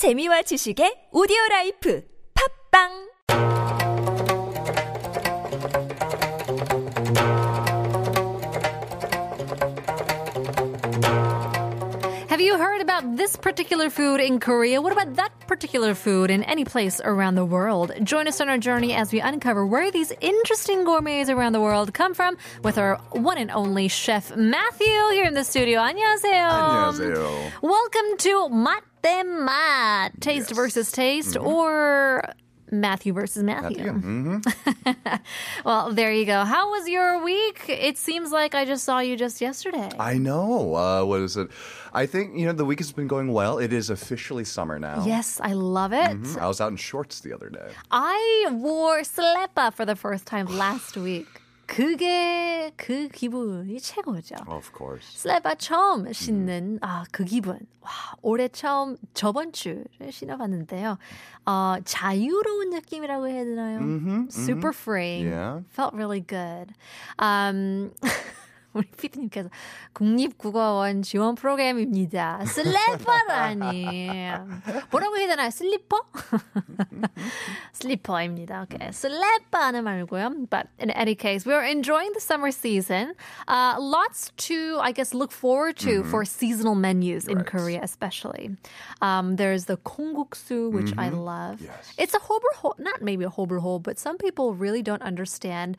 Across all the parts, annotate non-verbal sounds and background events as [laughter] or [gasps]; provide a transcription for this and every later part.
재미와 지식의 오디오 라이프 팝빵 Have you heard about this particular food in Korea? What about that particular food in any place around the world? Join us on our journey as we uncover where these interesting gourmets around the world come from with our one and only chef Matthew here in the studio. 안녕하세요. 안녕하세요. Welcome to 맛 대 맛, taste Yes. versus taste, or Matthew versus Matthew. [laughs] Mm-hmm. well, there you go. How was your week? It seems like I just saw you just yesterday. I know. Uh, what is it? I think, you know, the week has been going well. It is officially summer now. yes, I love it. Mhm. I was out in shorts the other day. I wore slepa for the first time last week. 그게 그 기분이 최고죠. Of course. 슬래바 처음 신는 아그 기분 와 올해 처음 저번 주에 신어봤는데요. 어 자유로운 느낌이라고 해야 되나요? Super free. Yeah. Felt really good. Um, [laughs] 우리 피디님께서 국립국어원 지원 프로그램입니다. 슬래퍼라니. 뭐라고 해야 되나요? 슬리퍼? [laughs] 슬리퍼입니다. Okay. 슬래퍼는 말고요. But in any case, we're enjoying the summer season. Uh, lots to, I guess, look forward to for seasonal menus in Right. Korea, especially. Um, there's the kongguksu, which I love. Yes. It's a hoberhol, not maybe a hoberhol, but some people really don't understand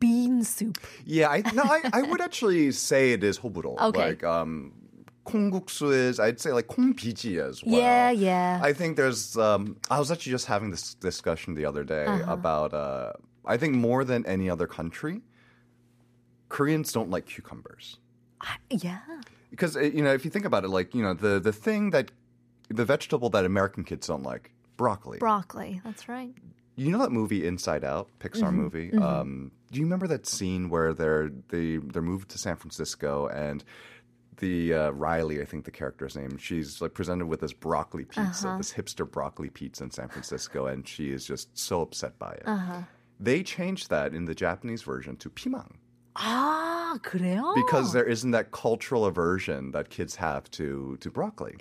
bean soup. Yeah, I, no, I, I would actually say it is 호불호. [laughs] Okay. Like, um, 콩국수 is, I'd say like 콩비지 as well. Yeah, yeah. I think there's, um, I was actually just having this discussion the other day Uh-huh. about, uh, I think more than any other country, Koreans don't like cucumbers. yeah. because uh, you know if you think about it like you know the the thing that the vegetable that american kids don't like broccoli Broccoli. That's right. you know that movie inside out pixar Mm-hmm. movie um, do you remember that scene where they're they they're moved to san francisco and the uh, Riley, I think the character's name, she's like presented with this broccoli pizza, Uh-huh. this hipster broccoli pizza in San Francisco, and she is just so upset by it. Uh-huh. They changed that in the Japanese version to pimang 아, 그래요? because there isn't that cultural aversion that kids have to to broccoli.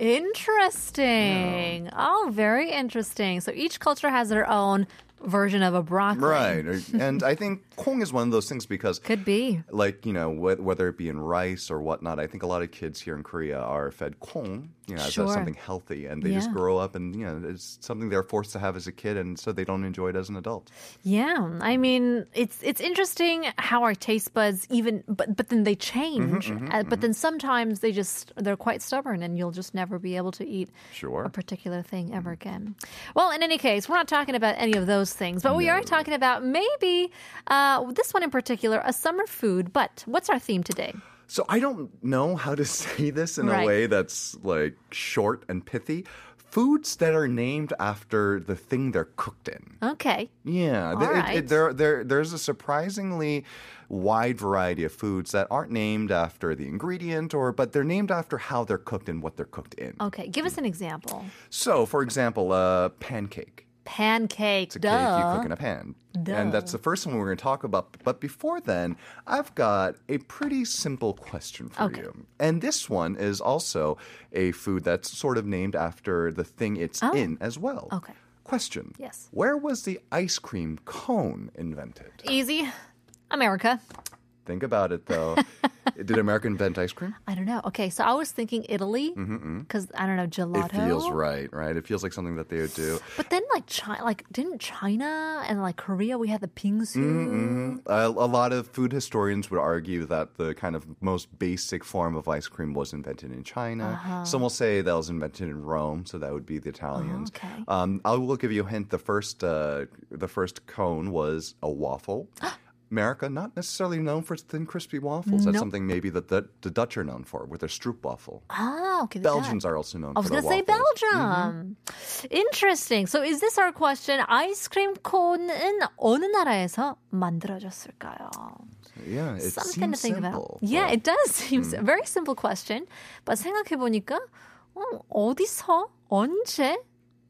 Interesting. Oh, very interesting. So each culture has their own version of a broccoli. Right. [laughs] And I think Kong is one of those things because, Could be. like, you know, wh- whether it be in rice or whatnot, I think a lot of kids here in Korea are fed Kong, you know, as, Sure. as something healthy. And they just grow up and, you know, it's something they're forced to have as a kid. And so they don't enjoy it as an adult. Yeah, I mean, it's it's interesting how our taste buds even, but but then they change. Mm-hmm, Uh, but then sometimes they just they're quite stubborn, and you'll just never be able to eat Sure. a particular thing ever again. Well, in any case, we're not talking about any of those things, but we are talking about maybe uh, this one in particular, a summer food. But what's our theme today? So I don't know how to [laughs] say this in Right. a way that's like short and pithy. Foods that are named after the thing they're cooked in. Okay. Yeah, there, it- right. it- there, there, there's a surprisingly wide variety of foods that aren't named after the ingredient, or but they're named after how they're cooked and what they're cooked in. Okay, give us an example. So, for example, a pancake. Pancake. It's a Duh. cake you cook in a pan. Duh. And that's the first one we're going to talk about. But before then, I've got a pretty simple question for Okay. you. And this one is also a food that's sort of named after the thing it's Oh. in as well. Okay. Question. Yes. Where was the ice cream cone invented? Easy. America. Think about it though. [laughs] Did America invent ice cream? I don't know. Okay, so I was thinking Italy because I don't know gelato. It feels right, right? It feels like something that they would do. But then, like China, like didn't China and like Korea, we had the pingsu. Mm-hmm. A, a lot of food historians would argue that the kind of most basic form of ice cream was invented in China. Some will say that was invented in Rome, so that would be the Italians. Oh, okay. Um, I will give you a hint. The first, uh, the first cone was a waffle. [gasps] America, not necessarily known for its thin, crispy waffles. That's Nope. something maybe that the, the Dutch are known for with their stroopwafel. Ah, okay. there's that. Belgians are also known I was for going their to say waffles. Belgium. Interesting. So is this our question? 아이스크림 콘은 어느 나라에서 만들어졌을까요? Yeah, it Something to seems think simple. about. Yeah, but- it does seem a very simple question. But 생각해 보니까 어, 어디서 언제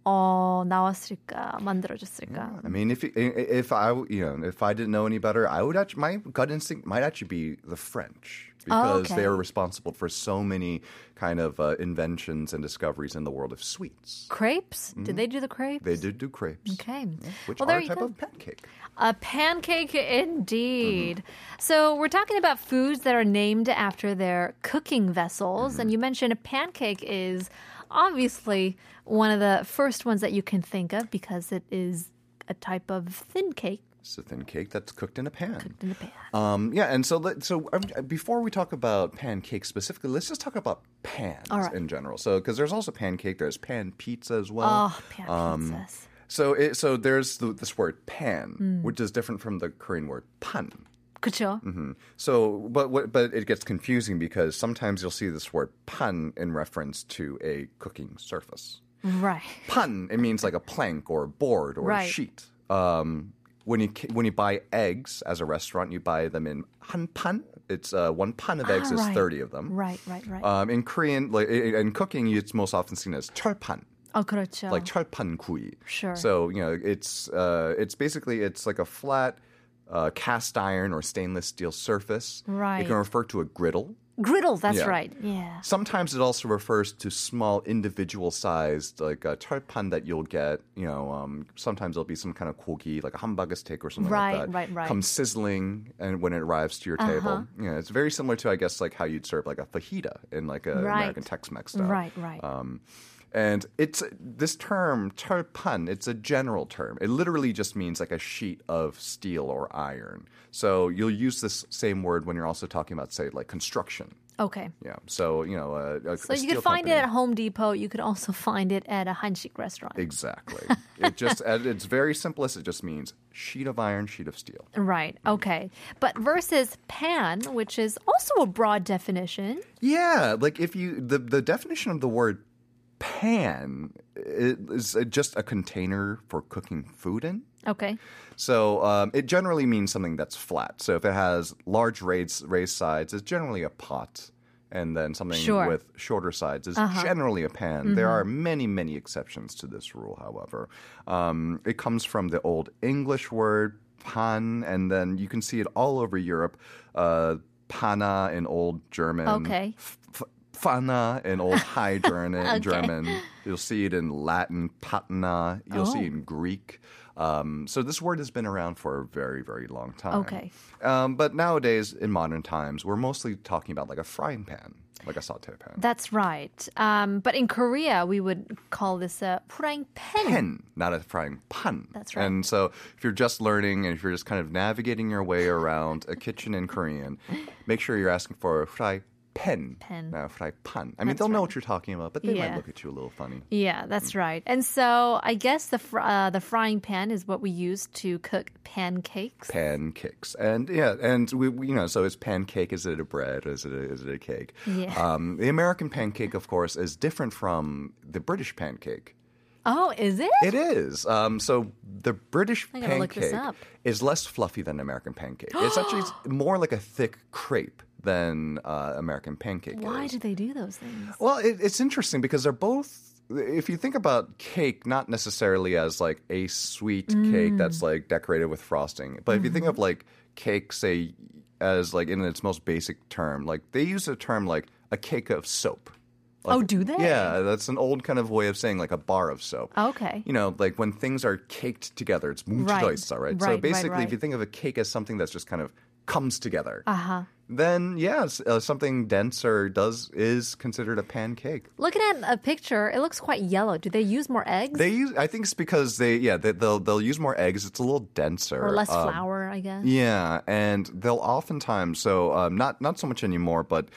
어, 나왔을까, 만들어졌을까? I mean, if if I you know if I didn't know any better, I would actually my gut instinct might actually be the French because okay. they are responsible for so many kind of uh, inventions and discoveries in the world of sweets. Crepes? Did they do the crepes? Mm-hmm. They did do crepes, Okay. which well, are there a you type go. of pancake. A pancake indeed. Mm-hmm. So we're talking about foods that are named after their cooking vessels. Mm-hmm. And you mentioned a pancake is obviously one of the first ones that you can think of because it is a type of thin cake It's a thin cake that's cooked in a pan. Cooked in a pan. Um, yeah, and so let, so um, before we talk about pancakes specifically, let's just talk about pans right. in general. So because there's also pancake, there's pan pizza as well. Oh, pan Um, princess. So it, so there's the, this word pan, Mm. which is different from the Korean word pan. 그쵸? Mm-hmm. So, but what, but it gets confusing because sometimes you'll see this word pan in reference to a cooking surface. Right. Pan it means like a plank or a board or Right. a sheet. Um, when you when you buy eggs as a restaurant, you buy them in han pan. It's uh, one pan of eggs Ah, is right. thirty of them. Right, right, right. Um, in Korean, like i- in cooking, it's most often seen as 철판, 어, 그렇죠. like 철판 구이. Sure. So you know, it's uh, it's basically it's like a flat uh, cast iron or stainless steel surface. Right. It can refer to a griddle. Griddle, that's Yeah. right. Yeah. Sometimes it also refers to small individual sized like a 철판 that you'll get. You know, um, sometimes there'll be some kind of gogi, like a hamburger steak or something Right, like that. right, right. right. Comes sizzling, and when it arrives to your table, Uh-huh. you know, it's very similar to I guess like how you'd serve like a fajita in like a Right. American Tex-Mex style. Right, right. Um, and it's this term 철판. It's a general term. It literally just means like a sheet of steel or iron. So you'll use this same word when you're also talking about say like construction. Okay. Yeah. So you know, a, a, So a you could find company. it at Home Depot. You could also find it at a Hanshik restaurant. Exactly. it just [laughs] at its very simplest, it just means sheet of iron, sheet of steel. Right. Okay. But versus pan, which is also a broad definition. Yeah, like if you the the definition of the word pan is just a container for cooking food in. Okay. So um, it generally means something that's flat. So if it has large raised, raised sides, it's generally a pot. And then something Sure. with shorter sides is generally a pan. There are many, many exceptions to this rule, however. Um, it comes from the Old English word pan, and then you can see it all over Europe. Uh, pana in Old German. Okay. F- Fana [laughs] in Old High German. German. You'll see it in Latin, patna. You'll see Oh. it in Greek. Um, so this word has been around for a very, very long time. Okay. Um, but nowadays, in modern times, we're mostly talking about like a frying pan, like a saute pan. That's right. Um, but in Korea, we would call this a frying pan. Pen, not a frying pan. That's right. And so, if you're just learning and if you're just kind of navigating your way around a kitchen in Korean, make sure you're asking for fry pen, Pen. fry pan. I mean, That's they'll know what you're talking about, but they Yeah. might look at you a little funny. Yeah, that's right. And so I guess the fr- uh, the frying pan is what we use to cook pancakes. pancakes and yeah and we, we you know so is pancake is it a bread is it a, is it a cake Yeah. um, the american pancake of course is different from the british pancake Oh, is it? it is um, so the british I gotta look this pancake is less fluffy than an american pancake [gasps] it's actually more like a thick crepe than uh, american pancake Why is. do they do those things? Well, it, it's interesting because they're both. If you think about cake, not necessarily as like a sweet cake that's like decorated with frosting, but if you think of like cake, say, as like in its most basic term, like they use a term like a cake of soap. Like- Oh, do they? Yeah, that's an old kind of way of saying like a bar of soap. Okay. You know, like when things are caked together, it's Right. 뭉쳐져 right? Right, So right, basically, right. if you think of a cake as something that's just kind of comes together, Uh-huh. then yes, uh, something denser does is considered a pancake. Looking at a picture, it looks quite yellow. Do they use more eggs They use, I think it's because they, yeah, they, they'll they'll use more eggs. It's a little denser or less Um, flour? I guess. Yeah, and they'll oftentimes so um, not not so much anymore, but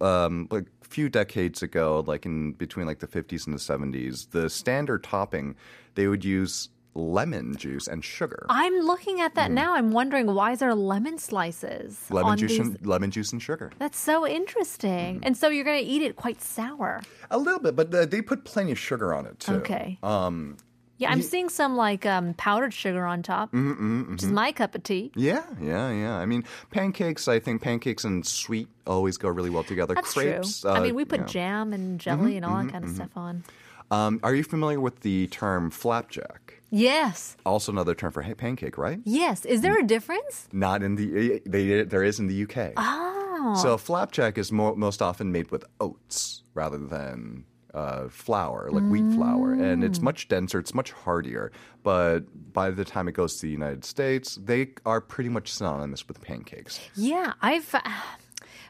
um, like a few decades ago, like in between like the 50s and the 70s, the standard topping they would use lemon juice and sugar. I'm looking at that now. I'm wondering why is there lemon slices Mm. lemon on juice these? and lemon juice and sugar. That's so interesting. Mm. And so you're going to eat it quite sour. A little bit, but uh, they put plenty of sugar on it too. Okay. Um, Yeah, I'm seeing some like um, powdered sugar on top, Mm-hmm, which is my cup of tea. Yeah, yeah, yeah. I mean, pancakes. I think pancakes and sweet always go really well together. That's Crepes. true. I uh, mean, we put you know. jam and jelly and all that kind of stuff on. Um, are you familiar with the term flapjack? Yes. Also another term for pancake, right? Yes. Is there a difference? Not in the eh, they, there is in the UK. Oh. Ah. So flapjack is more, most often made with oats rather than uh, flour, like wheat flour, and it's mm. much denser, it's much hardier. But by the time it goes to the United States, they are pretty much synonymous with pancakes. Yeah, I've.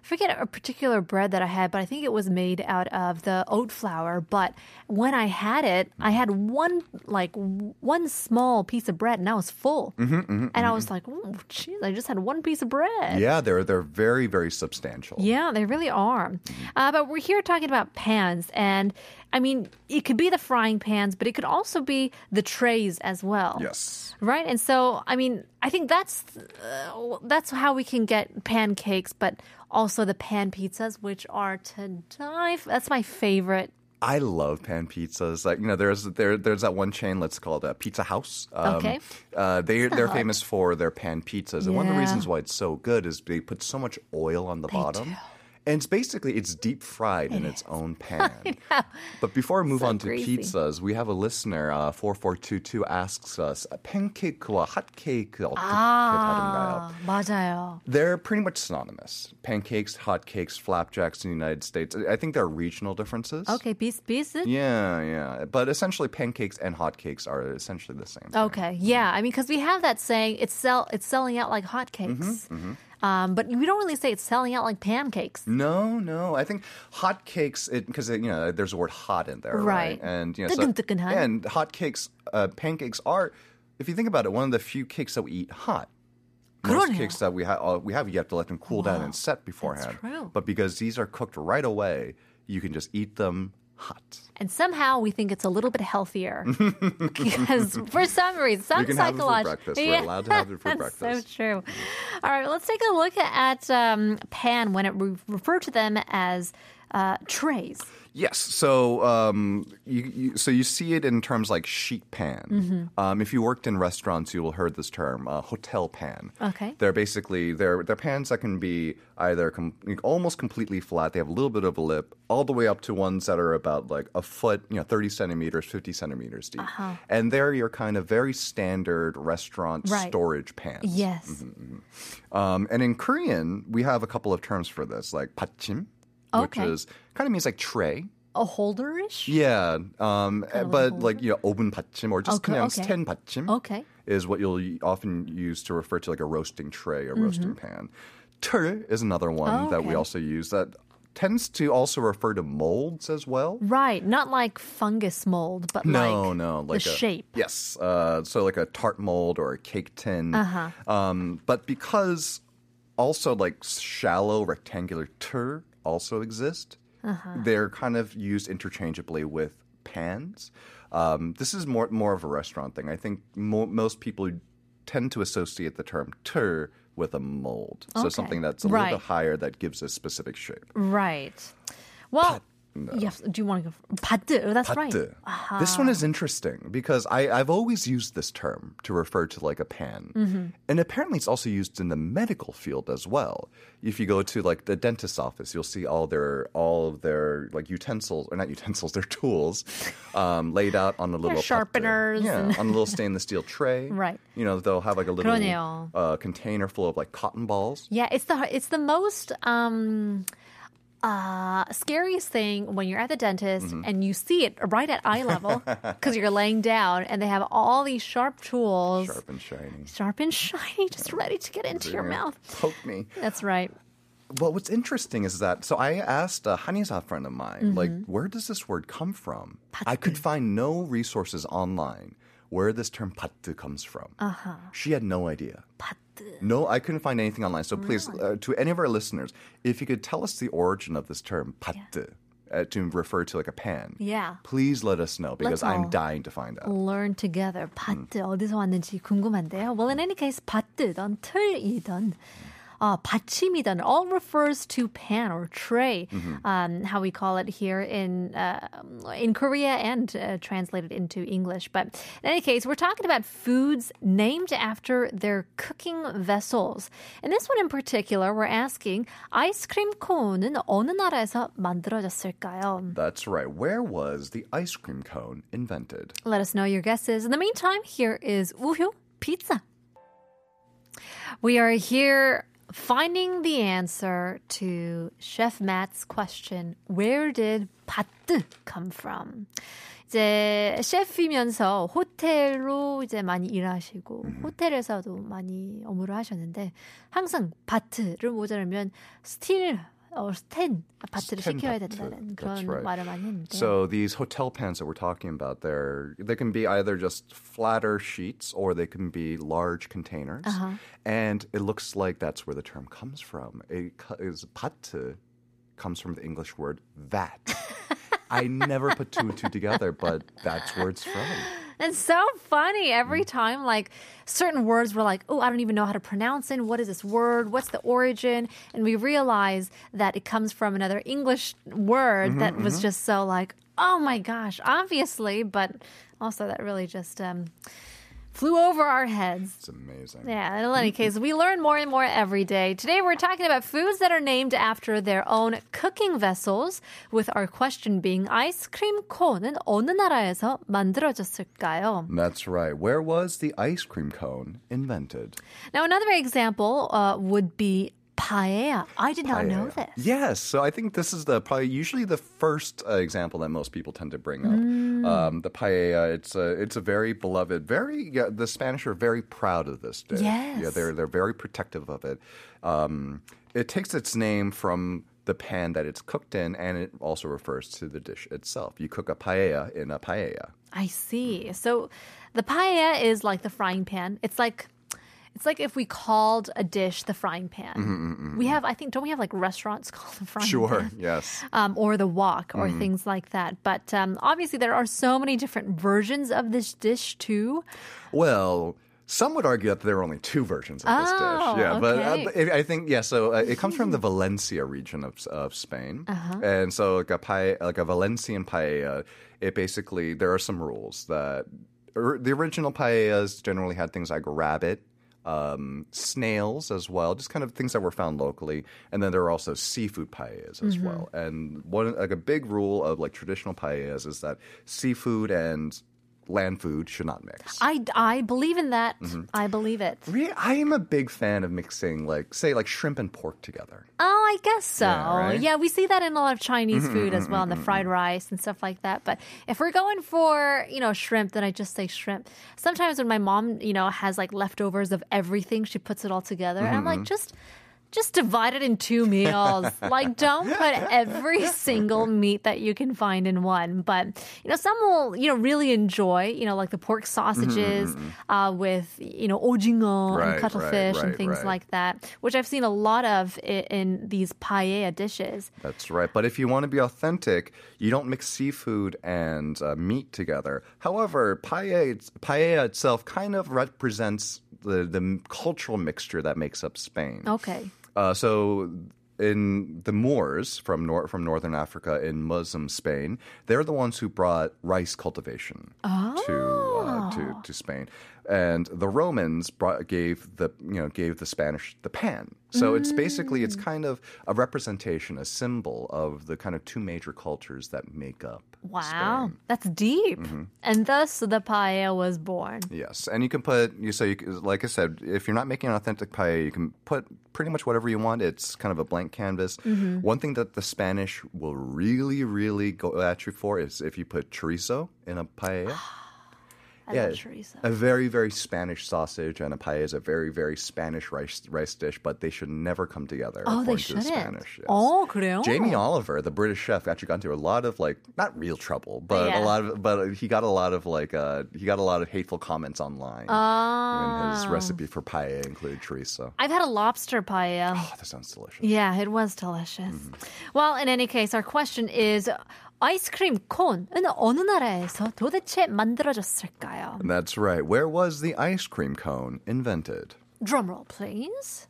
Forget a particular bread that I had, but I think it was made out of the oat flour. But when I had it, I had one like one small piece of bread, and I was full. Mm-hmm, and I was like, "Oh, geez, I just had one piece of bread." Yeah, they're they're very very substantial. Yeah, they really are. Uh, but we're here talking about pans, and I mean, it could be the frying pans, but it could also be the trays as well. Yes. Right, and so I mean, I think that's uh, that's how we can get pancakes, but also the pan pizzas, which are to die. For. That's my favorite. I love pan pizzas. Like you know, there's there there's that one chain. Let's call it a Pizza House. Um, Okay. Uh, they they're famous for their pan pizzas, and one of the Yeah. reasons why it's so good is they put so much oil on the bottom. do. And it's basically it's deep fried in its own pan. [laughs] But before we move So on to greasy. pizzas, we have a listener. Uh, Four four two two asks us, 팬케이크와 핫케이크 어떻게 다른가요? 아, 맞아요. They're pretty much synonymous. Pancakes, hotcakes, flapjacks in the United States. I think there are regional differences. Okay, 비슷비슷. Yeah, yeah. But essentially, pancakes and hotcakes are essentially the same. thing. Okay, yeah. I mean, because we have that saying, it's sell, it's selling out like hotcakes. Mm-hmm, Um, but we don't really say it's selling out like pancakes. No, no. I think hotcakes, because you know, there's a word "hot" in there, right? Right. And you know, 뜨끈뜨끈한. and hotcakes, uh, pancakes are, if you think about it, one of the few cakes that we eat hot. Most 그러네요. cakes that we have, uh, we have, you have to let them cool down and set beforehand. true. But because these are cooked right away, you can just eat them hot. And somehow we think it's a little bit healthier. [laughs] because for some reason, some We can have it for psychological. breakfast. We're allowed to have it for [laughs] that's breakfast. so true. All right, let's take a look at um, pan when it we refer to them as uh, trays. Yes. So um, you, you so you see it in terms like sheet pan. Mm-hmm. Um, if you worked in restaurants, you will heard this term, uh, hotel pan. Okay. They're basically they're they're pans that can be either com- almost completely flat. They have a little bit of a lip, all the way up to ones that are about like a foot, you know, thirty centimeters, fifty centimeters deep, and they're your kind of very standard restaurant Uh-huh. Right. storage pans. Yes. Mm-hmm. Um, and in Korean, we have a couple of terms for this, like 받침, which Okay. is kind of means like tray. A holderish? Yeah, um, of but like a like you know, 오븐 받침 or just Okay, 그냥 okay. sten 받침 Okay. is what you'll y- often use to refer to like a roasting tray or roasting pan. 틀 is another one Mm-hmm. Oh, that we okay. also use that tends to also refer to molds as well. Right. Not like fungus mold, but No, like no, like the a, shape. Yes, uh, so like a tart mold or a cake tin. Uh-huh. Um, but because also like shallow rectangular tur also exist, Uh-huh. they're kind of used interchangeably with pans. Um, this is more more of a restaurant thing. I think mo- most people tend to associate the term tur with a mold, so Okay. something that's a Right. little bit higher that gives a specific shape. Right. Well, yes. Do you want to go? 바드. That's right. Patte. This one is interesting because I, I've always used this term to refer to like a pan. Mm-hmm. And apparently it's also used in the medical field as well. If you go to like the dentist's office, you'll see all their all of their like utensils or not utensils, [laughs] their tools um, laid out on a little patte. sharpeners Yeah, and- on a little stainless [laughs] steel tray. Right. You know, they'll have like a little 그러네요. uh, container full of like cotton balls. Yeah, it's the it's the most um uh scariest thing when you're at the dentist Mm-hmm. and you see it right at eye level [laughs] because you're laying down and they have all these sharp tools Sharp and shiny. sharp and shiny just ready to get into your mouth. Poke me. That's right. Well, what's interesting is that so I asked a Hanisa friend of mine, like, Mm-hmm. where does this word come from? I could find no resources online where this term patte comes from. Uh-huh. She had no idea. 바드. No, I couldn't find anything online. So please, uh, to any of our listeners, if you could tell us the origin of this term patte uh, to refer to like a pan, Yeah. please let us know because Let's I'm all dying to find out. Learn together. 바드 어디서 왔는지 궁금한데요. Well, in any case, 바드던 틀이던 어, 받침이든 all refers to pan or tray, Mm-hmm. um, how we call it here in uh, in Korea and uh, translated into English. But in any case, we're talking about foods named after their cooking vessels. In this one in particular, we're asking 아이스크림 코는 어느 나라에서 만들어졌을까요? That's right. Where was the ice cream cone invented? Let us know your guesses. In the meantime, here is 우효 pizza. We are here finding the answer to Chef Matt's question, where did 바뜨 come from? 이제 셰프이면서 호텔로 이제 많이 일하시고 호텔에서도 많이 업무를 하셨는데 항상 바트를 모자라면 스 틸 어 스텐 바트를 스텐 시켜야 바트. 된다는 That's 그런 right. 말을 많이 했는데 So these hotel pans that we're talking about, they're they can be either just flatter sheets or they can be large containers. Uh-huh. And it looks like that's where the term comes from. It co- is patte comes from the English word vat. [laughs] I never put two and two together, but that's where it's from. It's so funny every Mm. time, like certain words we're like, oh, I don't even know how to pronounce it. What is this word? What's the origin? And we realize that it comes from another English word Mm-hmm, that was just so like, oh my gosh, obviously, but also that really just um, flew over our heads. It's amazing. Yeah, in any case, we learn more and more every day. Today we're talking about foods that are named after their own cooking vessels, with our question being 아이스크림 콘은 어느 나라에서 만들어졌을까요? That's right. Where was the ice cream cone invented? Now, another example uh, would be paella. I did not know this. Yes, so I think this is the probably usually the first uh, example that most people tend to bring up. Mm. Um, the paella, it's a it's a very beloved, very yeah, the Spanish are very proud of this dish. Yes. yeah, they're they're very protective of it. Um, it takes its name from the pan that it's cooked in, and it also refers to the dish itself. You cook a paella in a paella. I see. So the paella is like the frying pan. It's like it's like if we called a dish the frying pan. We have, I think, don't we have like restaurants [laughs] called the frying Sure. pan? Sure, yes. um, or the wok or things like that. But um, obviously, there are so many different versions of this dish too. Well, some would argue that there are only two versions of this Oh, dish. Yeah, but uh, I think yeah. So uh, it comes from the [laughs] Valencia region of of Spain, Uh-huh. and so like a paella, like a Valencian paella, it basically there are some rules that the original paellas generally had things like rabbit. Um, snails as well, just kind of things that were found locally, and then there are also seafood paellas as Mm-hmm. well. And one like a big rule of like traditional paellas is that seafood and land food should not mix. I, I believe in that. Mm-hmm. I believe it. Re- I am a big fan of mixing, like, say, like shrimp and pork together. Oh, I guess so. Yeah, right? Yeah, we see that in a lot of Chinese mm-hmm, food as mm-hmm, well, and the fried rice and stuff like that. But if we're going for, you know, shrimp, then I just say shrimp. Sometimes when my mom, you know, has like leftovers of everything, she puts it all together. And I'm like, just just divide it in two meals. [laughs] like don't put every single meat that you can find in one. But you know, some will, you know, really enjoy, you know, like the pork sausages uh, with, you know, ojingo Right, and cuttlefish right, and things right. like that, which I've seen a lot of i- in these paella dishes. That's right. But if you want to be authentic, you don't mix seafood and uh, meat together. However, paella, paella itself kind of represents the, the cultural mixture that makes up Spain. Okay. Uh, so in the Moors from nor- from northern Africa in Muslim Spain, they're the ones who brought rice cultivation to, uh, to to Spain, and the Romans brought, gave the you know gave the Spanish the pan. So it's basically it's kind of a representation, a symbol of the kind of two major cultures that make up. Wow, Spain. that's deep. Mm-hmm. And thus the paella was born. Yes, and you can put you so you like I said, if you're not making an authentic paella, you can put pretty much whatever you want. It's kind of a blank canvas. One thing that the Spanish will really, really go at you for is if you put chorizo in a paella. [gasps] [gasps] I yeah, love chorizo. a very, very Spanish sausage and a paella is a very, very Spanish rice rice dish, but they should never come together. Oh, they according to the shouldn't. Spanish. yes. Oh, 그래요? Jamie Oliver, the British chef, actually got into a lot of like not real trouble, but Yeah. a lot of but he got a lot of like uh he got a lot of hateful comments online. And his Oh. recipe for paella included chorizo. I've had a lobster paella. Oh, that sounds delicious. Yeah, it was delicious. Mm-hmm. Well, in any case, our question is 아이스크림 콘은 어느 나라에서 도대체 만들어졌을까요? That's right. Where was the ice cream cone invented? Drum roll, please.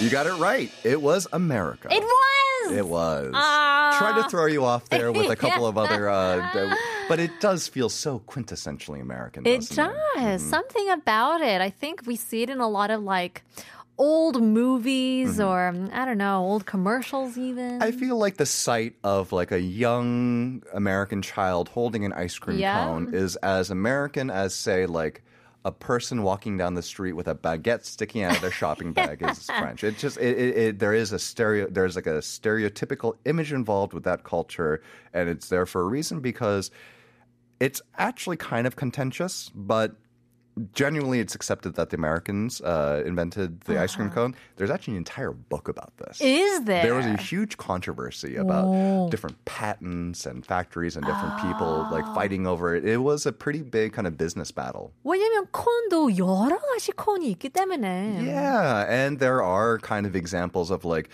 You got it right. It was America. It was. It was. Uh, to throw you off there with a couple of [laughs] other, uh, but it does feel so quintessentially American. It does. It? Mm-hmm. Something about it. I think we see it in a lot of like old movies or um, I don't know, old commercials even. Mm-hmm. I feel like the sight of like a young American child holding an ice cream Yeah. cone is as American as say like a person walking down the street with a baguette sticking out of their shopping [laughs] bag is French. It just it, it, it there is a stereo there's like a stereotypical image involved with that culture and it's there for a reason because it's actually kind of contentious, but genuinely it's accepted that the Americans uh, invented the ice cream cone. There's actually an entire book about this. Uh-huh. Is there? There was a huge controversy about different patents and factories and different people like Ah. fighting over it. It was a pretty big kind of business battle. 왜냐면 콘도 여러 가지 콘이 있기 때문에. Yeah, and there are kind of examples of like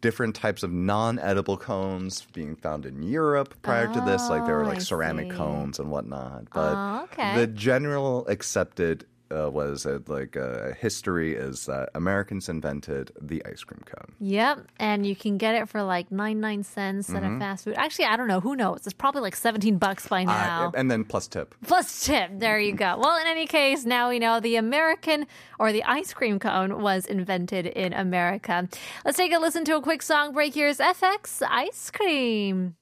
different types of non-edible cones being found in Europe prior to this. Like there were Oh, like I ceramic see. cones and whatnot. But Oh, okay. the general accepted uh, was uh, like uh, history is that Americans invented the ice cream cone. Yep, and you can get it for like nine nine cents at Mm-hmm. a fast food. Actually, I don't know. Who knows? It's probably like 17 bucks by now. Uh, and then plus tip. Plus tip. There you go. Well, in any case, now we know the American or the ice cream cone was invented in America. Let's take a listen to a quick song break. Here's f(x) Ice Cream.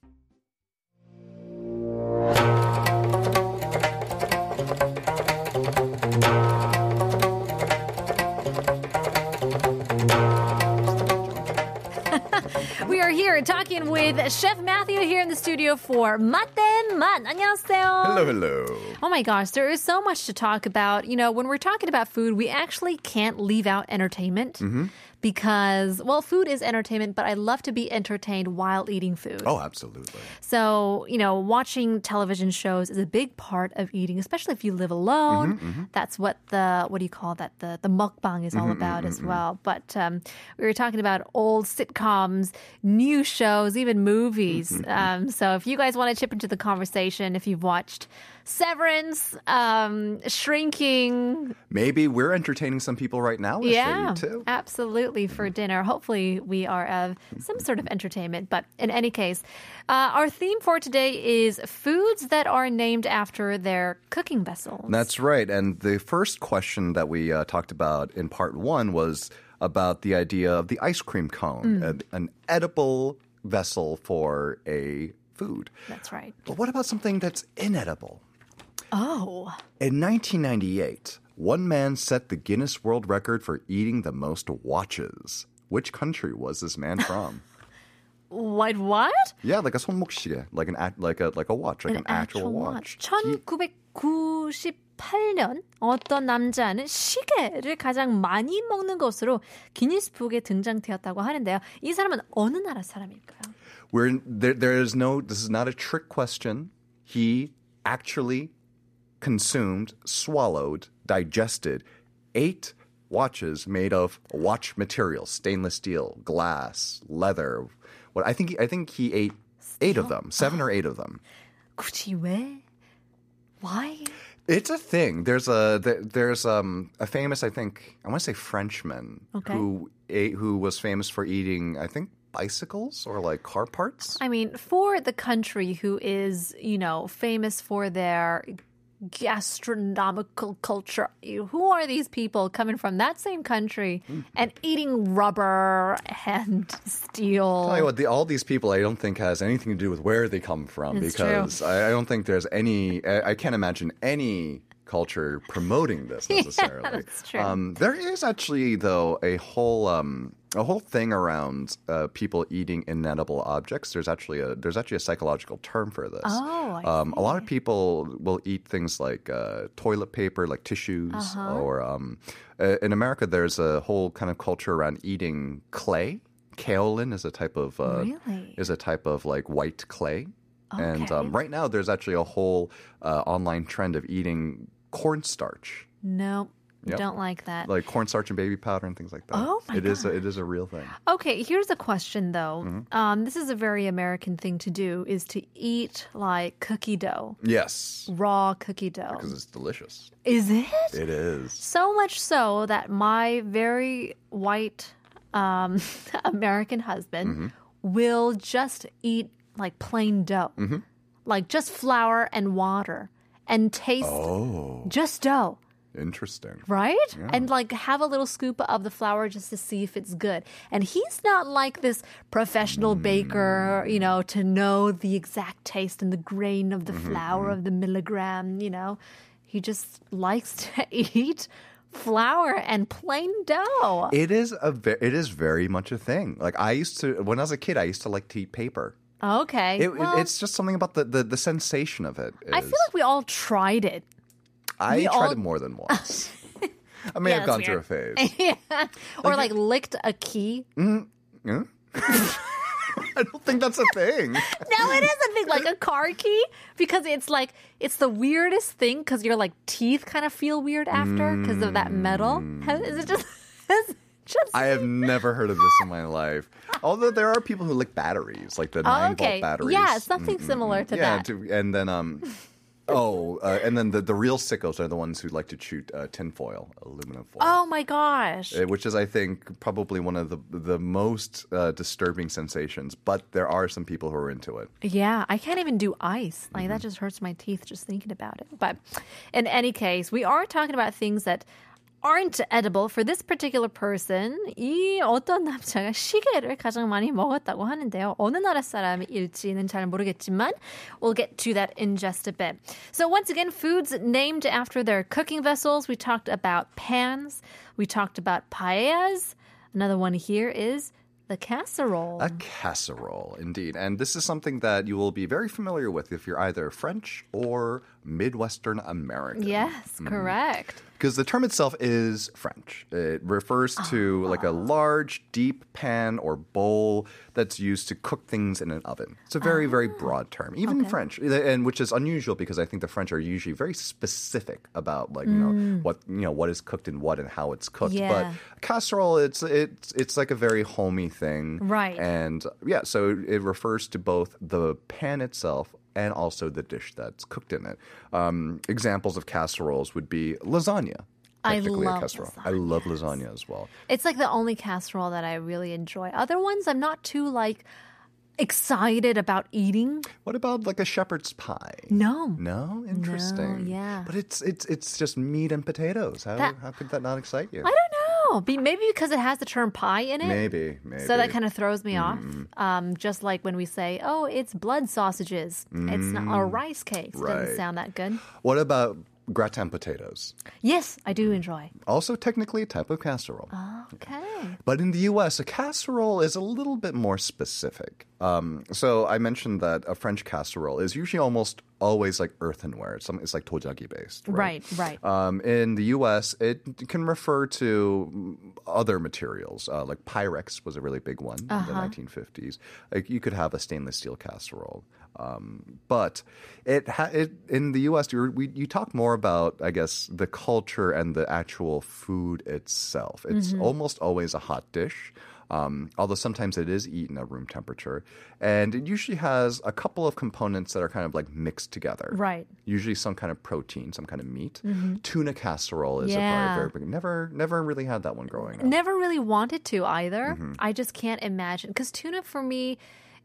are here talking with Chef Matthew here in the studio for 맛된 맛. 안녕하세요. Hello, hello. Oh my gosh, there is so much to talk about. You know, when we're talking about food, we actually can't leave out entertainment Mm-hmm. because, well, food is entertainment, but I love to be entertained while eating food. Oh, absolutely. So, you know, watching television shows is a big part of eating, especially if you live alone. Mm-hmm, That's what the, what do you call that? The, the mukbang is all Mm-hmm, about as well. But um, we were talking about old sitcoms, new shows, even movies. Mm-hmm, Um, so if you guys want to chip into the conversation, if you've watched Severance, um, Shrinking, Maybe we're entertaining some people right now. with yeah, too. absolutely for dinner. Hopefully, we are of some sort of entertainment. But in any case, uh, our theme for today is foods that are named after their cooking vessels. That's right. And the first question that we uh, talked about in part one was about the idea of the ice cream cone, an, an edible vessel for a food. That's right. But what about something that's inedible? Oh, In 1998, one man set the Guinness World Record for eating the most watches. Which country was this man [laughs] from? what? What? yeah, like a 손목시계, like an act, like a like a watch, like an, actual, watch. He- 1998년 어떤 남자는 시계를 가장 많이 먹는 것으로 기니스북에 등장되었다고 하는데요. 이 사람은 어느 나라 사람일까요? We're there. There is no. This is not a trick question. He actually consumed, swallowed, digested eight watches made of watch material: stainless steel, glass, leather. What I think. I think he ate eight of them, seven or eight of them. 굳이 왜? Why? It's a thing. There's a there- there's um a famous I think I want to say Frenchman Okay. who ate who was famous for eating I think bicycles or like car parts. I mean, for the country who is, you know, famous for their gastronomical culture, who are these people coming from that same country and eating rubber and steel? Tell you what, the, all these people I don't think has anything to do with where they come from It's because I, I don't think there's any. I, I can't imagine any culture promoting this [laughs] necessarily. that's true. Um, there is actually though a whole um, a whole thing around uh, people eating inedible objects. There's actually a there's actually a psychological term for this. Oh, I um, a lot of people will eat things like uh, toilet paper, like tissues, Uh-huh. or um, uh, in America there's a whole kind of culture around eating clay. Kaolin is a type of uh, Really? is a type of like white clay. And um, right now, there's actually a whole uh, online trend of eating cornstarch, no, Yep. don't like that. like cornstarch and baby powder and things like that. Oh, my god, It is a, it is a real thing. Okay, here's a question though. Mm-hmm. Um, this is a very American thing to do: is to eat like cookie dough, Yes, raw cookie dough. because it's delicious. Is it? It is. So much so that my very white um, [laughs] American husband Mm-hmm. will just eat like plain dough, Mm-hmm. like just flour and water, and taste Oh, just dough. interesting. Right? And like have a little scoop of the flour just to see if it's good. And he's not like this professional mm. baker, you know, to know the exact taste and the grain of the mm-hmm, flour mm-hmm. of the milligram, you know. He just likes to [laughs] eat flour and plain dough. It is a ve- it is very much a thing. Like I used to when I was a kid, I used to like to eat paper. Okay. It, well, it's just something about the, the, the sensation of it. I feel like we all tried it. I we tried all- it more than [laughs] once. I may Yeah, have gone that's through a phase. [laughs] yeah. Or like licked a key. Yeah? Mm, mm. [laughs] I don't think that's a thing. No, it is a thing, like a car key, because it's like it's the weirdest thing because your like teeth kind of feel weird after because of that metal. Is it just? Just I have never heard of this in my life. Although there are people who lick batteries, like the Oh, nine okay. volt batteries. Yeah, something similar to yeah, that. to- and then um, oh, uh, and then the, the real sickos are the ones who like to shoot uh, tinfoil, aluminum foil. Oh my gosh! uh, Which is, I think, probably one of the the most uh, disturbing sensations. But there are some people who are into it. Yeah, I can't even do ice. Like that just hurts my teeth just thinking about it. But in any case, we are talking about things that aren't edible for this particular person. 이 어떤 남자가 시계를 가장 많이 먹었다고 하는데요. 어느 나라 사람일지는 잘 모르겠지만 we'll get to that in just a bit. So once again, foods named after their cooking vessels. We talked about pans. We talked about paellas. Another one here is the casserole. A casserole, indeed. And this is something that you will be very familiar with if you're either French or Midwestern American. yes, hmm. correct. Because the term itself is French. It refers to ah. like a large, deep pan or bowl that's used to cook things in an oven. It's a very, very ah. broad term, even in French, eh, and which is unusual because I think the French are usually very specific about like you know mm. what you know what is cooked in what and how it's cooked. Yeah. But casserole, it's it's it's like a very homey thing, Right. And yeah, so it refers to both the pan itself and also the dish that's cooked in it. Um, examples of casseroles would be lasagna. I love casserole. I love lasagna as well. It's like the only casserole that I really enjoy. Other ones, I'm not too like excited about eating. What about like a shepherd's pie? No. No, interesting. yeah. but it's it's it's just meat and potatoes. How That- how could that not excite you? I don't know. Be, maybe because it has the term pie in it. Maybe, maybe. So that kind of throws me off. Mm-hmm. Um, just like when we say, "Oh, it's blood sausages," it's not or rice cakes. It Mm. Right. Doesn't sound that good. What about gratin potatoes? Yes, I do enjoy. Also, technically a type of casserole. Okay. But in the U.S., a casserole is a little bit more specific. Um, so I mentioned that a French casserole is usually almost always like earthenware. It's, it's like tojagi based. Right. Right. Um, in the U.S., it can refer to other materials, uh, like Pyrex was a really big one in the 1950s. Like you could have a stainless steel casserole, um, but it, ha- it in the U.S. You're, we, you talk more about, I guess, the culture and the actual food itself. It's almost always a hot dish. Um, although sometimes it is eaten at room temperature, and it usually has a couple of components that are kind of like mixed together Right. usually some kind of protein, some kind of meat. Tuna casserole is Yeah. a very, very big. Never, never really had that one growing up. Never really wanted to either. Mm-hmm. I just can't imagine because tuna for me,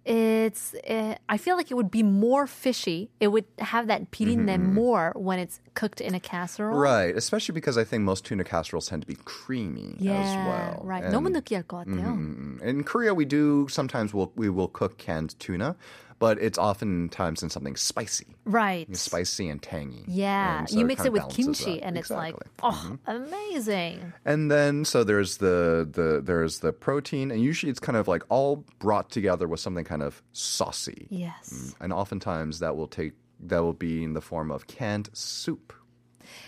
it's. Uh, I feel like it would be more fishy. It would have that pirine more when it's cooked in a casserole. Mm-hmm. Right, especially because I think most tuna casseroles tend to be creamy Yeah. as well. Right. And, 너무 느끼할 것 같아요. mm, in Korea, we do sometimes we'll, we will cook canned tuna, but it's oftentimes in something spicy, Right. spicy and tangy. Yeah. And so you mix kind it with kimchi, that. and it's like, Exactly. oh, mm-hmm. amazing. And then so there's the the there's the protein, and usually it's kind of like all brought together with something kind of saucy. Yes. Mm, and oftentimes that will take that will be in the form of canned soup.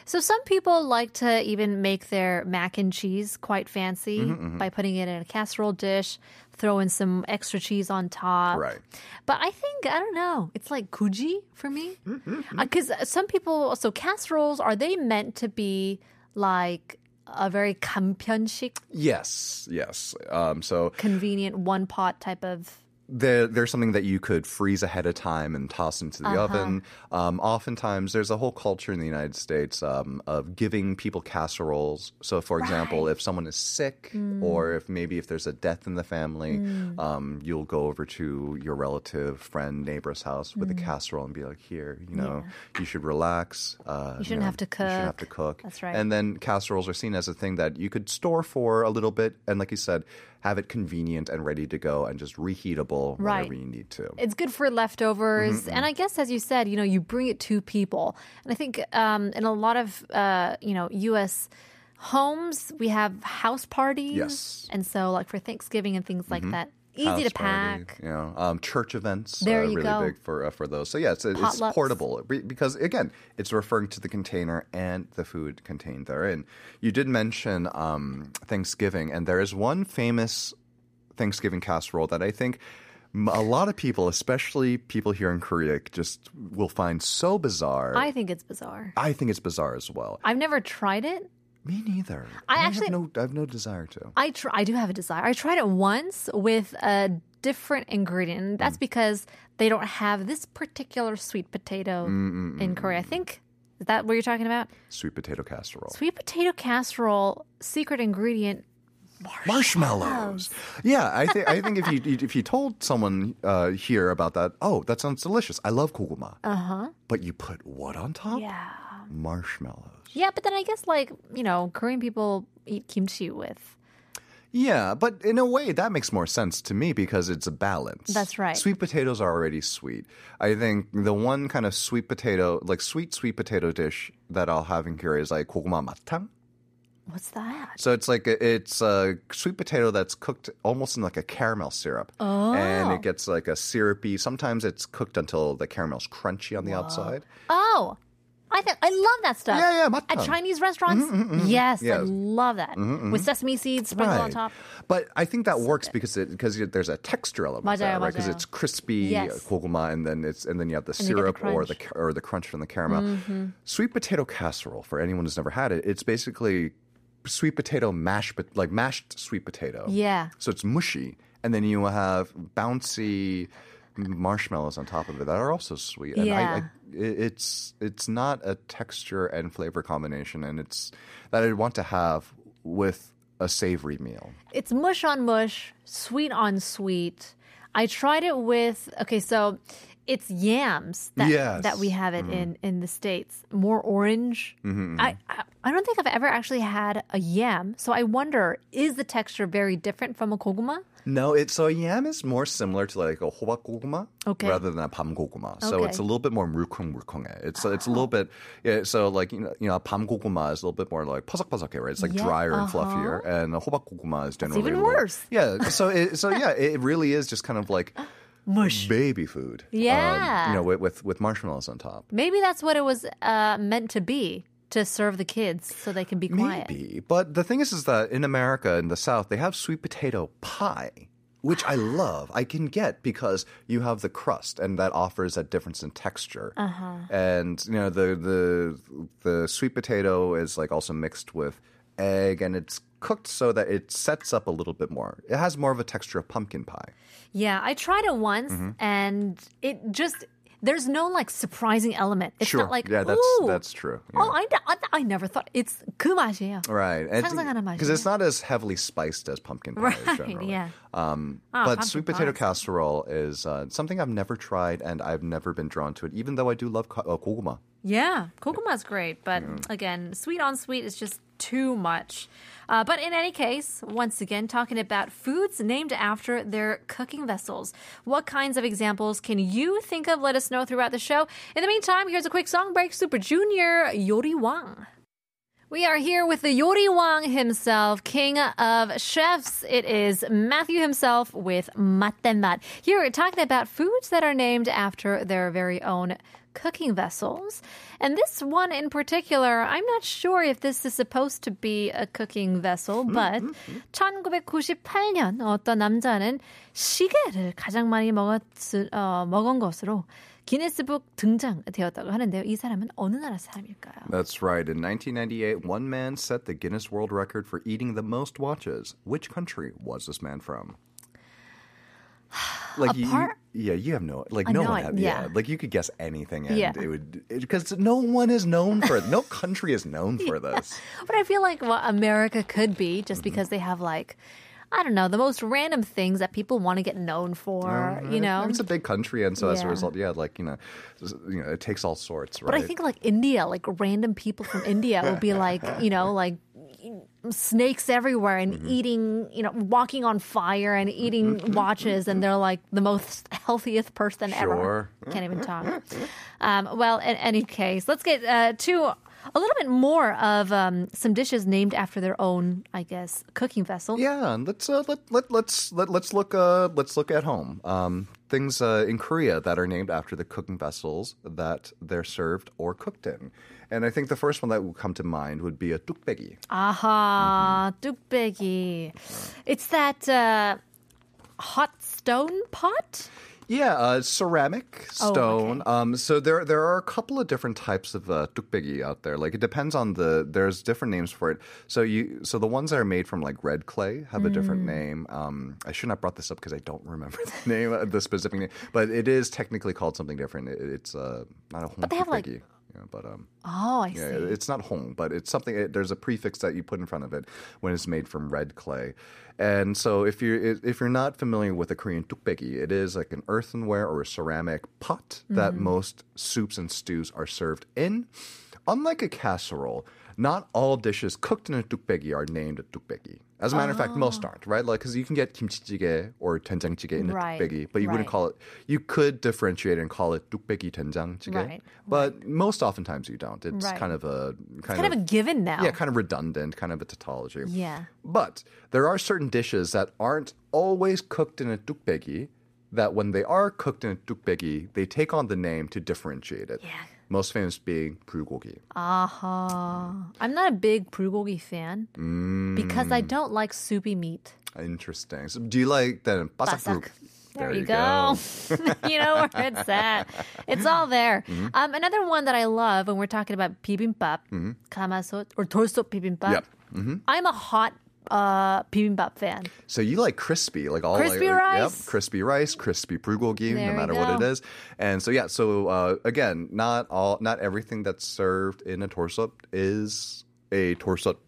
So some people like to even make their mac and cheese quite fancy mm-hmm, mm-hmm. by putting it in a casserole dish, throw in some extra cheese on top. Right. But I think I don't know. It's like kuji for me because mm-hmm, mm-hmm. Uh, uh, some people. So casseroles are they meant to be like a very kampianshik? Yes, yes. Um, so convenient one pot type of there, there's something that you could freeze ahead of time and toss into the Uh-huh. oven. Um, oftentimes, there's a whole culture in the United States um, of giving people casseroles. So, for example, if someone is sick, Mm. or if maybe if there's a death in the family, um, you'll go over to your relative, friend, neighbor's house with Mm. a casserole and be like, "Here, you know, you should relax. Uh, You shouldn't know, have to cook. You shouldn't have to cook." cook. That's right. And then casseroles are seen as a thing that you could store for a little bit, and like you said, have it convenient and ready to go, and just reheatable Right. whenever you need to. It's good for leftovers, and I guess as you said, you know, you bring it to people, and I think um, in a lot of uh, you know U.S. homes we have house parties, Yes. and so like for Thanksgiving and things like that, easy to party, pack. you know, um, church events There are you really go. big for uh, for those. So yeah, it's, it's portable because again, it's referring to the container and the food contained therein. You did mention um, Thanksgiving, and there is one famous Thanksgiving casserole that I think. A lot of people, especially people here in Korea, just will find so bizarre. I think it's bizarre. I think it's bizarre as well. I've never tried it. Me neither. I have actually- no, I have no desire to. I tr- I do have a desire. I tried it once with a different ingredient. That's mm. because they don't have this particular sweet potato mm, mm, in Korea. I think is that what you're talking about? Sweet potato casserole. Sweet potato casserole secret ingredient. Marshmallows. Yeah, I think I think if you if you told someone uh, here about that, oh, that sounds delicious. I love koguma. Uh huh. But you put what on top? Yeah. Marshmallows. Yeah, but then I guess like, you know, Korean people eat kimchi with. Yeah, but in a way that makes more sense to me because it's a balance. That's right. Sweet potatoes are already sweet. I think the one kind of sweet potato, like sweet sweet potato dish that I'll have in Korea is like koguma matang. What's that? So it's like a, it's a sweet potato that's cooked almost in like a caramel syrup, and it gets like a syrupy. Sometimes it's cooked until the caramel's crunchy on the outside. Oh. I think I love that stuff. Yeah, yeah, At matang. Chinese restaurants? Yes, I Yes. love that. With sesame seeds sprinkled on top. But I think that works because it because there's a texture element 맞아요, there, right? Because 맞아요. it's crispy Yes. koguma, and then it's and then you have the And you get the syrup or the crunch. ca- or the crunch from the caramel. Mm-hmm. Sweet potato casserole for anyone who's never had it. It's basically sweet potato mashed, but like mashed sweet potato. Yeah. So it's mushy, and then you have bouncy marshmallows on top of it that are also sweet. And Yeah. I, it- it's it's not a texture and flavor combination, and it's that I'd want to have with a savory meal. It's mush on mush, sweet on sweet. I tried it with okay, so it's yams that, yes. that we have it mm. in in the states more orange mm-hmm. I, I, I don't think i've ever actually had a yam so i wonder is the texture very different from a koguma no it's so a yam is more similar to like a hobak koguma okay. rather than a pam koguma so okay. it's a little bit more mukung mukung it's it's a little oh. bit yeah, so like you know you know pam koguma is a little bit more like pasakpasake right it's like yeah. drier uh-huh. and fluffier and a hobak koguma is generally That's even worse yeah so it, so yeah it really is just kind of like [laughs] Mush. baby food. Um, Yeah. you know, with, with with marshmallows on top. Maybe that's what it was uh, meant to be to serve the kids so they can be quiet. Maybe, but the thing is, is that in America, in the South, they have sweet potato pie, which I [gasps] love. I can get because you have the crust, and that offers that difference in texture. Uh-huh. And you know, the the the sweet potato is like also mixed with egg, and it's cooked so that it sets up a little bit more. It has more of a texture of pumpkin pie. Yeah, I tried it once Mm-hmm. and it just there's no like surprising element. It's sure, not like yeah, that's ooh, that's true. Oh, yeah. I, I, I never thought it's 그 맛이에요. Right, 상상하는 because it's not as heavily spiced as pumpkin pie. is Right, generally. [laughs] yeah. Um, Ah, but pumpkin sweet potato pies. casserole is uh, something I've never tried, and I've never been drawn to it, even though I do love ko- uh, koguma. yeah, koguma's great, but again, sweet on sweet is just too much. Uh, but in any case, once again, talking about foods named after their cooking vessels. What kinds of examples can you think of? Let us know throughout the show. In the meantime, here's a quick song break. Super Junior, Yori Wang. We are here with the Yori Wang himself, king of chefs. It is Matthew himself with Matemat. Here we're talking about foods that are named after their very own cooking vessels. And this one in particular, I'm not sure if this is supposed to be a cooking vessel, but 1998년 어떤 남자는 시계를 가장 많이 먹었, 어, 먹은 것으로 기네스북 등장되었다고 하는데요. 이 사람은 어느 나라 사람일까요? That's right. In 1998, one man set the Guinness World Record for eating the most watches. Which country was this man from? [sighs] like you, yeah, you have no like no know one yeah. yeah. like you could guess anything and Yeah. it would because no one is known for it. No [laughs] country is known for this. But I feel like what America could be just Mm-hmm. because they have like, I don't know, the most random things that people want to get known for, you know? it's a big country, and so as a result, yeah, like you know, you know, it takes all sorts, right? But I think like India, like random people from India will be like, you know, like snakes everywhere and Mm-hmm. eating, you know, walking on fire and eating watches, and they're like the most [laughs] healthiest person Sure. ever. Can't even talk. Um, well, in any case, let's get uh, to a little bit more of um, some dishes named after their own, I guess, cooking vessel. Yeah, and let's uh, let let let's let, let's look uh let's look at home. Um, things uh, in Korea that are named after the cooking vessels that they're served or cooked in. And I think the first one that would come to mind would be a tukbegi. Aha, Mm-hmm. tukbegi. It's that uh, hot stone pot. Yeah, uh, ceramic, Oh, stone. okay. Um, so there there are a couple of different types of uh, tukbegi out there. Like it depends on the. There's different names for it. So you so the ones that are made from like red clay have a different Mm. name. Um, I shouldn't have brought this up because I don't remember [laughs] the name, uh, the specific name. But it is technically called something different. It, it's uh, not a hong they have, like- yeah, but um, Oh, I see. it's not hong, but it's something. It, there's a prefix that you put in front of it when it's made from red clay. And so, if you're if you're not familiar with the Korean tukbegi, it is like an earthenware or a ceramic pot that Mm-hmm. most soups and stews are served in. Unlike a casserole, not all dishes cooked in a tukbegi are named a tukbegi. As a matter of fact, ah. most aren't, right? Like, because you can get kimchi jjigae or doenjang jjigae in a Right, tukbegi, but you wouldn't right. call it. You could differentiate and call it tukbegi doenjang jjigae, Right, but most oftentimes you don't. It's Right. kind of a kind, kind of a given now. yeah, kind of redundant, kind of a tautology. Yeah. But there are certain dishes that aren't always cooked in a tukbegi that when they are cooked in a tukbegi, they take on the name to differentiate it. Yeah. Most famous being bulgogi. Aha. I'm not a big bulgogi fan because. I don't like soupy meat. Interesting. So do you like the basak? Basak. There, you go. [laughs] you know where it's at. It's all there. Mm-hmm. Um, another one that I love when we're talking about bibimbap, kamasot or torsot bibimbap. Yep. Mm-hmm. I'm a hot uh, bibimbap fan. So you like crispy, like all Crispy like, rice? Yep, crispy rice, crispy bulgogi, no matter what it is. And so yeah, so uh, again, not all, not everything that's served in a torsup is a torsup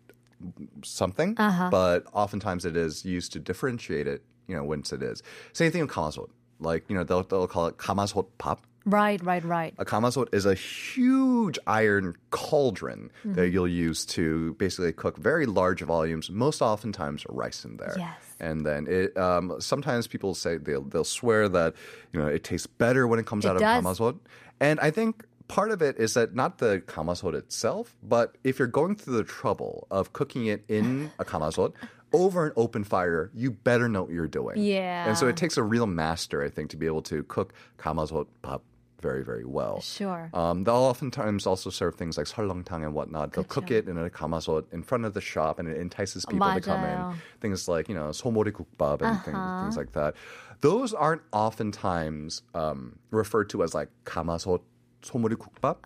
something, Uh-huh. but oftentimes it is used to differentiate it. You know, once it is. Same thing with kamasot. Like you know, they'll they'll call it kamasot pop. Right, right, right. A kamasot is a huge iron cauldron Mm-hmm. that you'll use to basically cook very large volumes, most oftentimes rice in there. Yes. And then it um, sometimes people say they'll they'll swear that you know it tastes better when it comes It out of does. kamasot. And I think part of it is that not the kamasot itself, but if you're going through the trouble of cooking it in a kamasot [laughs] over an open fire, you better know what you're doing. Yeah. And so it takes a real master, I think, to be able to cook kamasot pap very, very well. Sure. Um, they'll oftentimes also serve things like 설렁탕 and whatnot. They'll cook it in a kamasot in front of the shop, and it entices people to come 맞아요. in. Things like you know 소머리 국밥 and things, things like that. Those aren't oftentimes um, referred to as like kamasot 소머리 국밥,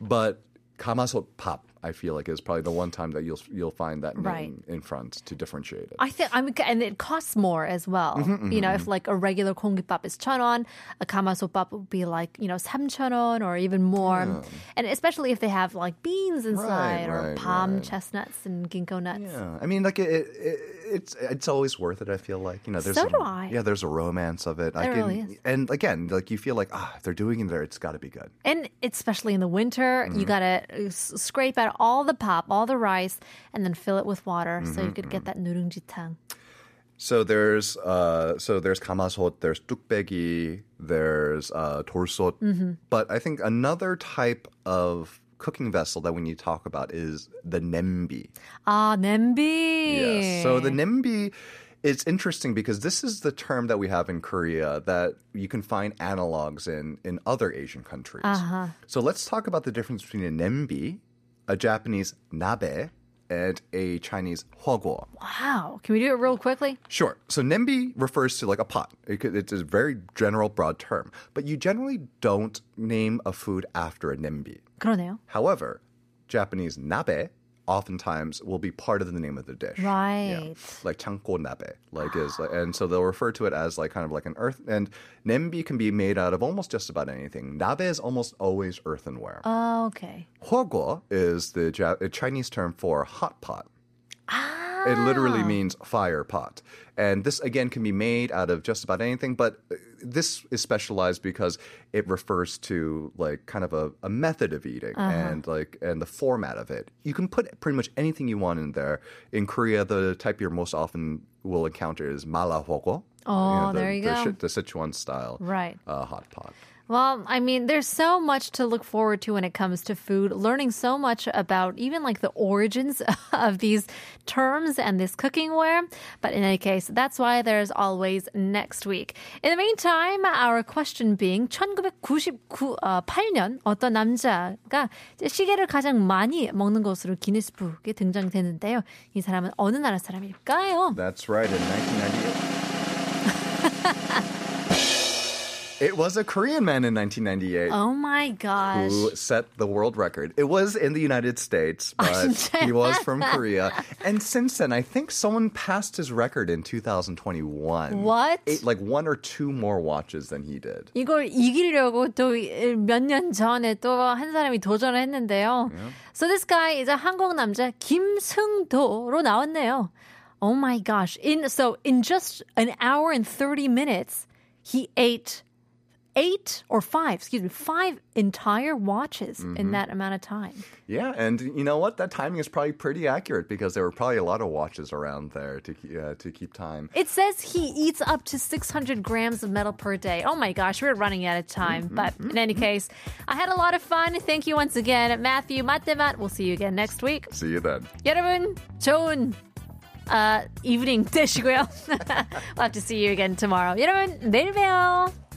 but kamasot pap. I feel like is probably the one time that you'll you'll find that name right. in front to differentiate it. I think I and it costs more as well. Mm-hmm, mm-hmm. You know, if mm-hmm. like a regular konggipap is chonon, a a kamasopap would be like you know seven or even more. Yeah. And especially if they have like beans inside right, or right, palm chestnuts and ginkgo nuts. Yeah, I mean, like it, it, it it's it's always worth it. I feel like you know, there's so a, do I. yeah, there's a romance of it. There I can, really is. and again, like you feel like ah, if they're doing it there, it's got to be good. And especially in the winter, mm-hmm. you got to scrape out all the pop, all the rice, and then fill it with water mm-hmm, so you mm-hmm, could mm-hmm. get that nureungjitang. So there's uh, so there's kamasot, there's tukbegi, there's uh, torsot. Mm-hmm. But I think another type of cooking vessel that we need to talk about is the nembi. Ah, 냄비. Yes. So the nimbi, it's interesting because this is the term that we have in Korea that you can find analogs in in other Asian countries. Uh-huh. So let's talk about the difference between a nembi, a Japanese nabe, and a Chinese hwoguo. Wow. Can we do it real quickly? Sure. So nembi refers to like a pot. It it's a very general, broad term, but you generally don't name a food after a nembi. 그러네요. However, Japanese nabe oftentimes will be part of the name of the dish. Right. Like chanko nabe, like is, and so they'll refer to it as like kind of like an earth. And nembi can be made out of almost just about anything. Nabe is almost always earthenware. Oh, okay. Huoguo is the Ja- a Chinese term for hot pot. Ah. It literally means fire pot. And this again can be made out of just about anything, but uh, this is specialized because it refers to like kind of a, a method of eating and like and the format of it. You can put pretty much anything you want in there. In Korea, the type you're most often will encounter is malahogo. Oh, the, there you the, go. The Sichuan style Right. uh, hot pot. Well, I mean, there's so much to look forward to when it comes to food, learning so much about even like the origins [laughs] of these terms and this cooking-ware. But in any case, that's why there's always next week. In the meantime, our question being 1998년 어떤 남자가 이제 시계를 가장 많이 먹는 것으로 기네스북에 등장되는데요. 이 사람은 어느 나라 사람일까요? That's right, in 1998. it was a Korean man in 1998 Oh my gosh. who set the world record. It was in the United States, [laughs] but 진짜요? he was from Korea. And since then, I think someone passed his record in 2021. What? Eight, like one or two more watches than he did. 이걸 이기려고 또 몇 년 전에 또 한 사람이 도전을 했는데요. So this guy is a 한국 남자 김승도로 나왔네요. Oh my gosh. In so in just an hour and 30 minutes, he ate eight or five, excuse me, five entire watches in that amount of time. Yeah, and you know what? That timing is probably pretty accurate because there were probably a lot of watches around there to ke- uh, to keep time. It says he eats up to 600 grams of metal per day. Oh my gosh, we're running out of time. But in any case, I had a lot of fun. Thank you once again, Matthew Matemat. We'll see you again next week. See you then. 여러분, 좋은 uh, evening [laughs] 되시고요. [laughs] we'll have to see you again tomorrow. 여러분, 내일 봬요.